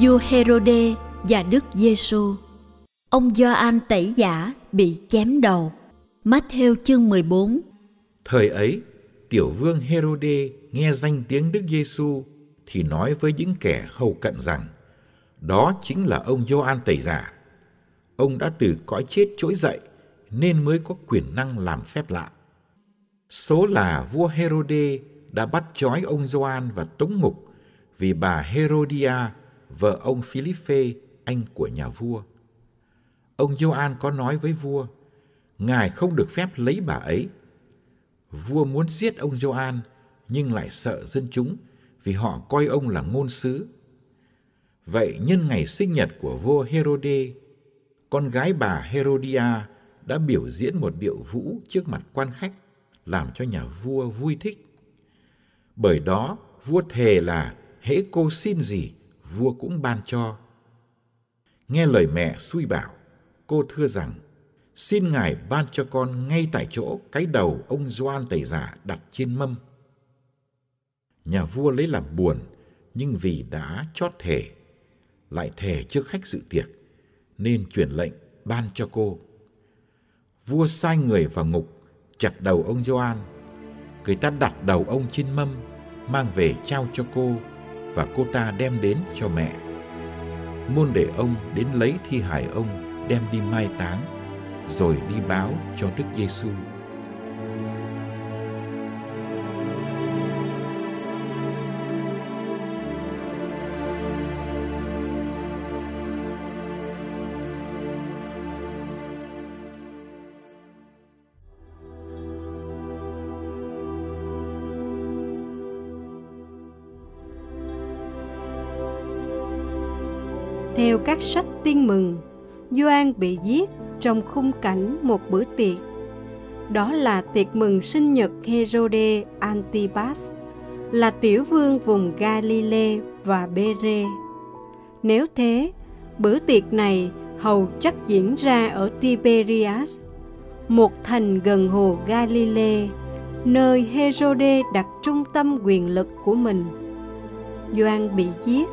Vua Herode và Đức Giêsu. Ông Gioan Tẩy Giả bị chém đầu. Matthew chương 14. Thời ấy, tiểu vương Herode nghe danh tiếng Đức Giêsu thì nói với những kẻ hầu cận rằng đó chính là ông Gioan Tẩy Giả. Ông đã từ cõi chết trỗi dậy nên mới có quyền năng làm phép lạ. Số là vua Herode đã bắt trói ông Gioan và tống ngục vì bà Herodia vợ ông Philippe, anh của nhà vua. Ông Gioan có nói với vua, ngài không được phép lấy bà ấy. Vua muốn giết ông Gioan nhưng lại sợ dân chúng vì họ coi ông là ngôn sứ. Vậy nhân ngày sinh nhật của vua Herode, con gái bà Herodia đã biểu diễn một điệu vũ trước mặt quan khách, làm cho nhà vua vui thích. Bởi đó, vua thề là hễ cô xin gì vua cũng ban cho. Nghe lời mẹ xui bảo, cô thưa rằng, xin ngài ban cho con ngay tại chỗ cái đầu ông Doan tẩy giả đặt trên mâm. Nhà vua lấy làm buồn, nhưng vì đã chót thể, lại thề trước khách dự tiệc, nên truyền lệnh ban cho cô. Vua sai người vào ngục, chặt đầu ông Gioan. Người ta đặt đầu ông trên mâm, mang về trao cho cô và cô ta đem đến cho mẹ. Môn đệ ông đến lấy thi hài ông đem đi mai táng, rồi đi báo cho Đức Giêsu. Theo các sách tiên mừng, Gioan bị giết trong khung cảnh một bữa tiệc. Đó là tiệc mừng sinh nhật Herode Antipas, là tiểu vương vùng Galile và Bere. Nếu thế, bữa tiệc này hầu chắc diễn ra ở Tiberias, một thành gần hồ Galilee, nơi Herode đặt trung tâm quyền lực của mình. Gioan bị giết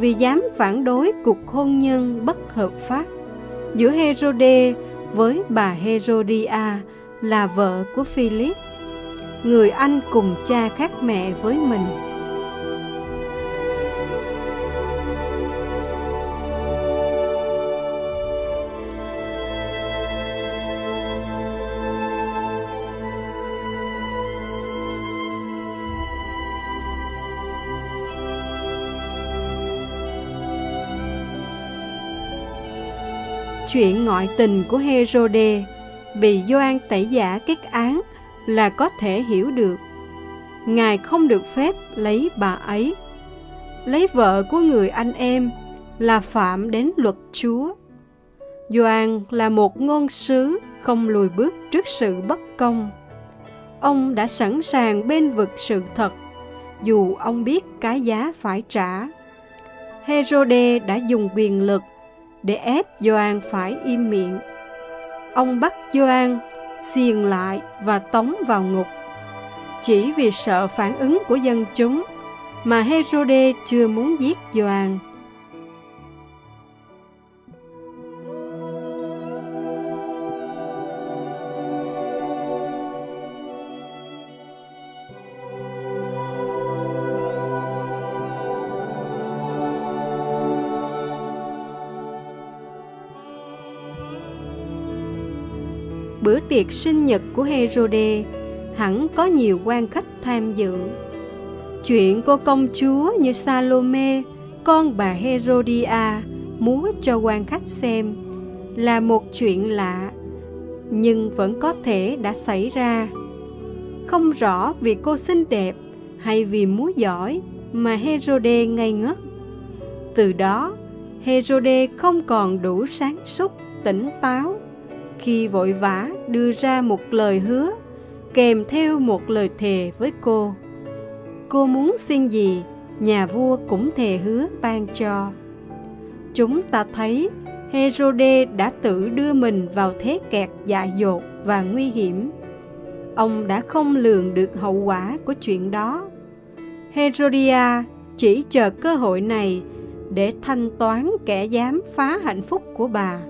vì dám phản đối cuộc hôn nhân bất hợp pháp giữa Herode với bà Herodia là vợ của Philip, người anh cùng cha khác mẹ với mình. Chuyện ngoại tình của Herode, bị Doan tẩy giả kết án là có thể hiểu được. Ngài không được phép lấy bà ấy. Lấy vợ của người anh em là phạm đến luật Chúa. Doan là một ngôn sứ không lùi bước trước sự bất công. Ông đã sẵn sàng bên vực sự thật, dù ông biết cái giá phải trả. Herode đã dùng quyền lực để ép Gioan phải im miệng. Ông bắt Gioan xiềng lại và tống vào ngục. Chỉ vì sợ phản ứng của dân chúng mà Herode chưa muốn giết Gioan. Bữa tiệc sinh nhật của Herode hẳn có nhiều quan khách tham dự. Chuyện cô công chúa như Salome, con bà Herodia, múa cho quan khách xem là một chuyện lạ, nhưng vẫn có thể đã xảy ra. Không rõ vì cô xinh đẹp hay vì múa giỏi mà Herode ngây ngất. Từ đó, Herode không còn đủ sáng suốt, tỉnh táo khi vội vã đưa ra một lời hứa kèm theo một lời thề với cô. Cô muốn xin gì, nhà vua cũng thề hứa ban cho. Chúng ta thấy Herode đã tự đưa mình vào thế kẹt dại dột và nguy hiểm. Ông đã không lường được hậu quả của chuyện đó. Herodia chỉ chờ cơ hội này để thanh toán kẻ dám phá hạnh phúc của bà.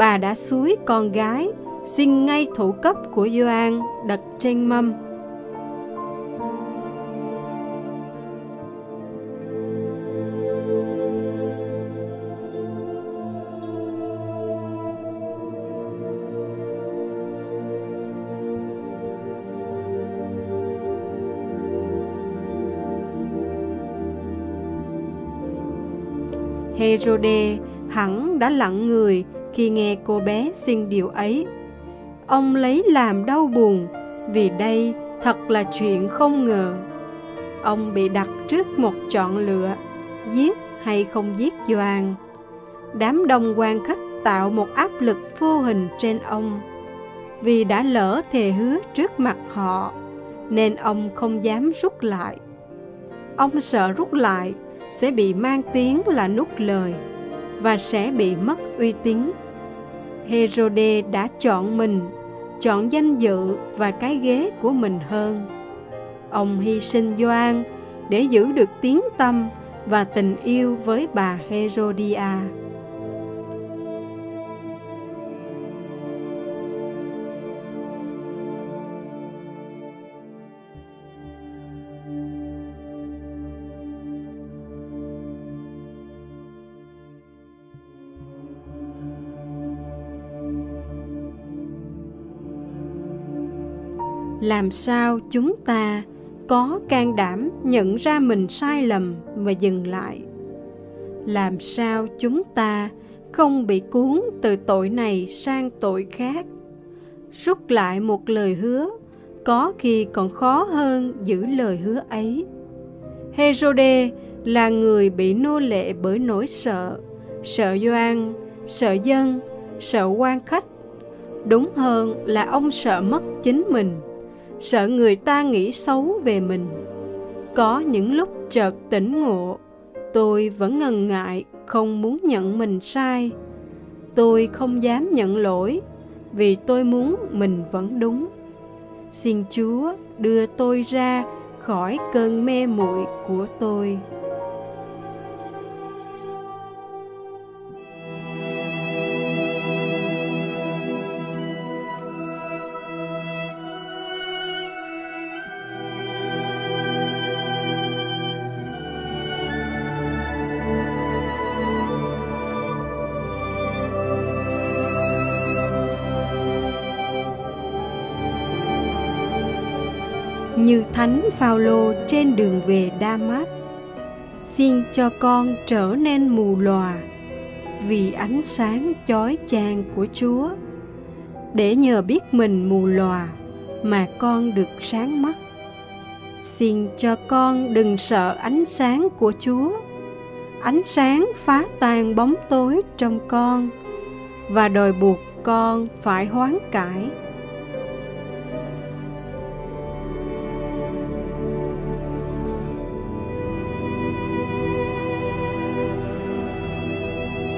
Bà đã suối con gái, xin ngay thủ cấp của Gioan đặt trên mâm. Herode, hẳn đã lặng người khi nghe cô bé xin điều ấy ông lấy làm đau buồn vì đây thật là chuyện không ngờ. Ông bị đặt trước một chọn lựa, giết hay không giết Doan. Đám đông quan khách tạo một áp lực vô hình trên ông. Vì đã lỡ thề hứa trước mặt họ, nên ông không dám rút lại. Ông sợ rút lại sẽ bị mang tiếng là nút lời và sẽ bị mất uy tín. Herode đã chọn mình, chọn danh dự và cái ghế của mình hơn. Ông hy sinh Gioan để giữ được tiếng tâm và tình yêu với bà Herodia. Làm sao chúng ta có can đảm nhận ra mình sai lầm và dừng lại? Làm sao chúng ta không bị cuốn từ tội này sang tội khác? Rút lại một lời hứa, có khi còn khó hơn giữ lời hứa ấy. Herode là người bị nô lệ bởi nỗi sợ. Sợ doan, sợ dân, sợ quan khách. Đúng hơn là ông sợ mất chính mình sợ người ta nghĩ xấu về mình. Có những lúc chợt tỉnh ngộ, tôi vẫn ngần ngại không muốn nhận mình sai. Tôi không dám nhận lỗi vì tôi muốn mình vẫn đúng. Xin chúa đưa tôi ra khỏi cơn mê muội của tôi. Như thánh Phaolô trên đường về damas Xin cho con trở nên mù lòa vì ánh sáng chói chang của Chúa. Để nhờ biết mình mù lòa mà con được sáng mắt. Xin cho con đừng sợ ánh sáng của Chúa. Ánh sáng phá tan bóng tối trong con và đòi buộc con phải hoán cải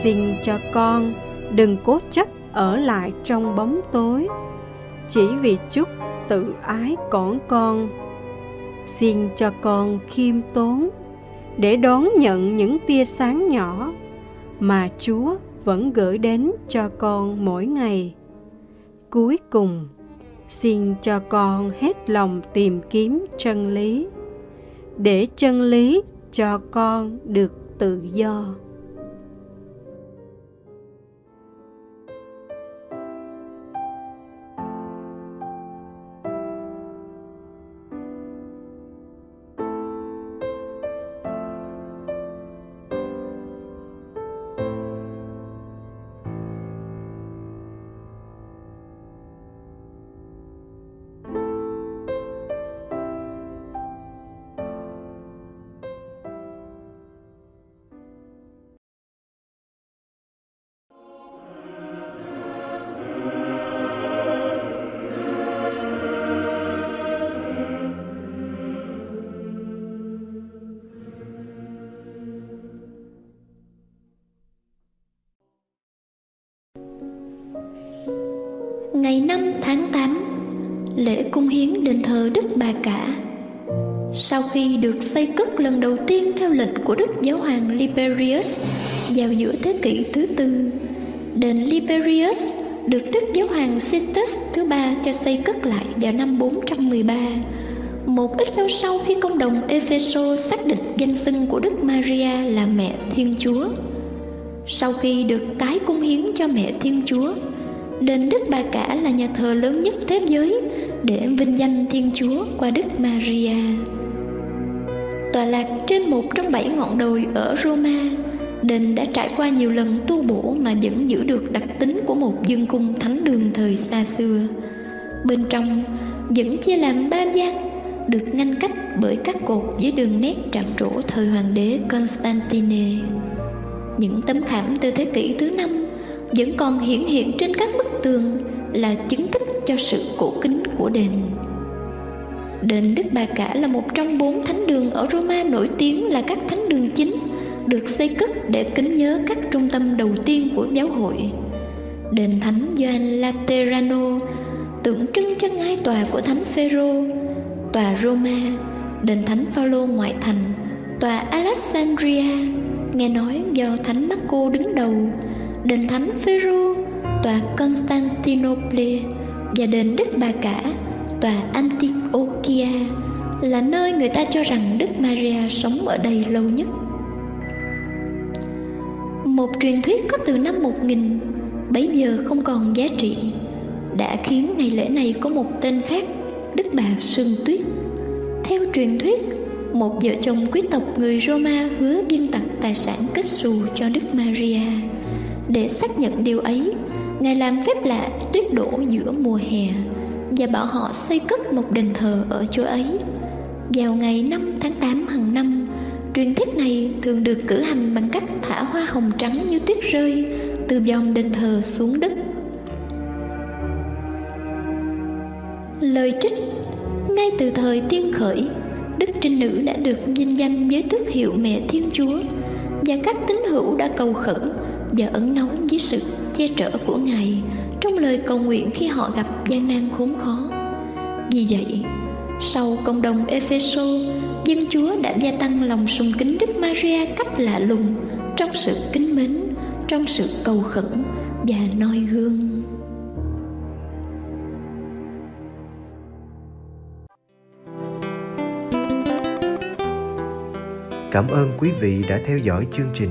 xin cho con, đừng cố chấp ở lại trong bóng tối. Chỉ vì chút tự ái cỏn con, xin cho con khiêm tốn để đón nhận những tia sáng nhỏ mà chúa vẫn gửi đến cho con mỗi ngày. Cuối cùng, xin cho con hết lòng tìm kiếm chân lý, để chân lý cho con được tự do. Cung hiến đền thờ Đức Bà Cả Sau khi được xây cất lần đầu tiên theo lệnh của Đức Giáo hoàng Liberius vào giữa thế kỷ thứ tư, đền Liberius được Đức Giáo hoàng Sixtus thứ ba cho xây cất lại vào năm 413 một ít lâu sau khi công đồng Epheso xác định danh xưng của Đức Maria là mẹ Thiên Chúa. Sau khi được tái cung hiến cho mẹ Thiên Chúa, đền Đức Bà Cả là nhà thờ lớn nhất thế giới để vinh danh Thiên Chúa qua Đức Maria. Tòa lạc trên một trong bảy ngọn đồi ở Roma, đền đã trải qua nhiều lần tu bổ mà vẫn giữ được đặc tính của một dương cung thánh đường thời xa xưa. Bên trong vẫn chia làm ba gian được ngăn cách bởi các cột với đường nét trạm trổ thời hoàng đế Constantine. Những tấm khảm từ thế kỷ thứ năm vẫn còn hiển hiện trên các bức tường là chứng tích cho sự cổ kính của đền. Đền Đức Bà Cả là một trong bốn thánh đường ở Roma nổi tiếng là các thánh đường chính được xây cất để kính nhớ các trung tâm đầu tiên của giáo hội. Đền Thánh Gioan Laterano tượng trưng cho ngai tòa của Thánh Phêrô tòa Roma, đền Thánh Phaolô ngoại thành, tòa Alexandria, nghe nói do Thánh Marco đứng đầu, đền Thánh Phêrô, tòa Constantinople và đền Đức Bà Cả, tòa Antiochia là nơi người ta cho rằng Đức Maria sống ở đây lâu nhất. Một truyền thuyết có từ năm 1000 bấy giờ không còn giá trị đã khiến ngày lễ này có một tên khác Đức bà Sương Tuyết Theo truyền thuyết Một vợ chồng quý tộc người Roma hứa biên tặng tài sản kết xù cho Đức Maria Để xác nhận điều ấy Ngài làm phép lạ tuyết đổ giữa mùa hè, Và bảo họ xây cất một đền thờ ở chỗ ấy. Vào ngày 5 tháng 8 hàng năm, Truyền thuyết này thường được cử hành bằng cách thả hoa hồng trắng như tuyết rơi từ vòng đền thờ xuống đất. Lời trích, Ngay từ thời tiên khởi, Đức Trinh Nữ đã được vinh danh với tước hiệu mẹ Thiên Chúa, Và các tín hữu đã cầu khẩn Và ẩn náu với sự che chở của Ngài Trong lời cầu nguyện khi họ gặp gian nan khốn khó Vì vậy, sau cộng đồng Epheso, dân Chúa đã gia tăng lòng sùng kính Đức Maria cách lạ lùng trong sự kính mến, trong sự cầu khẩn và noi gương. Cảm ơn quý vị đã theo dõi chương trình.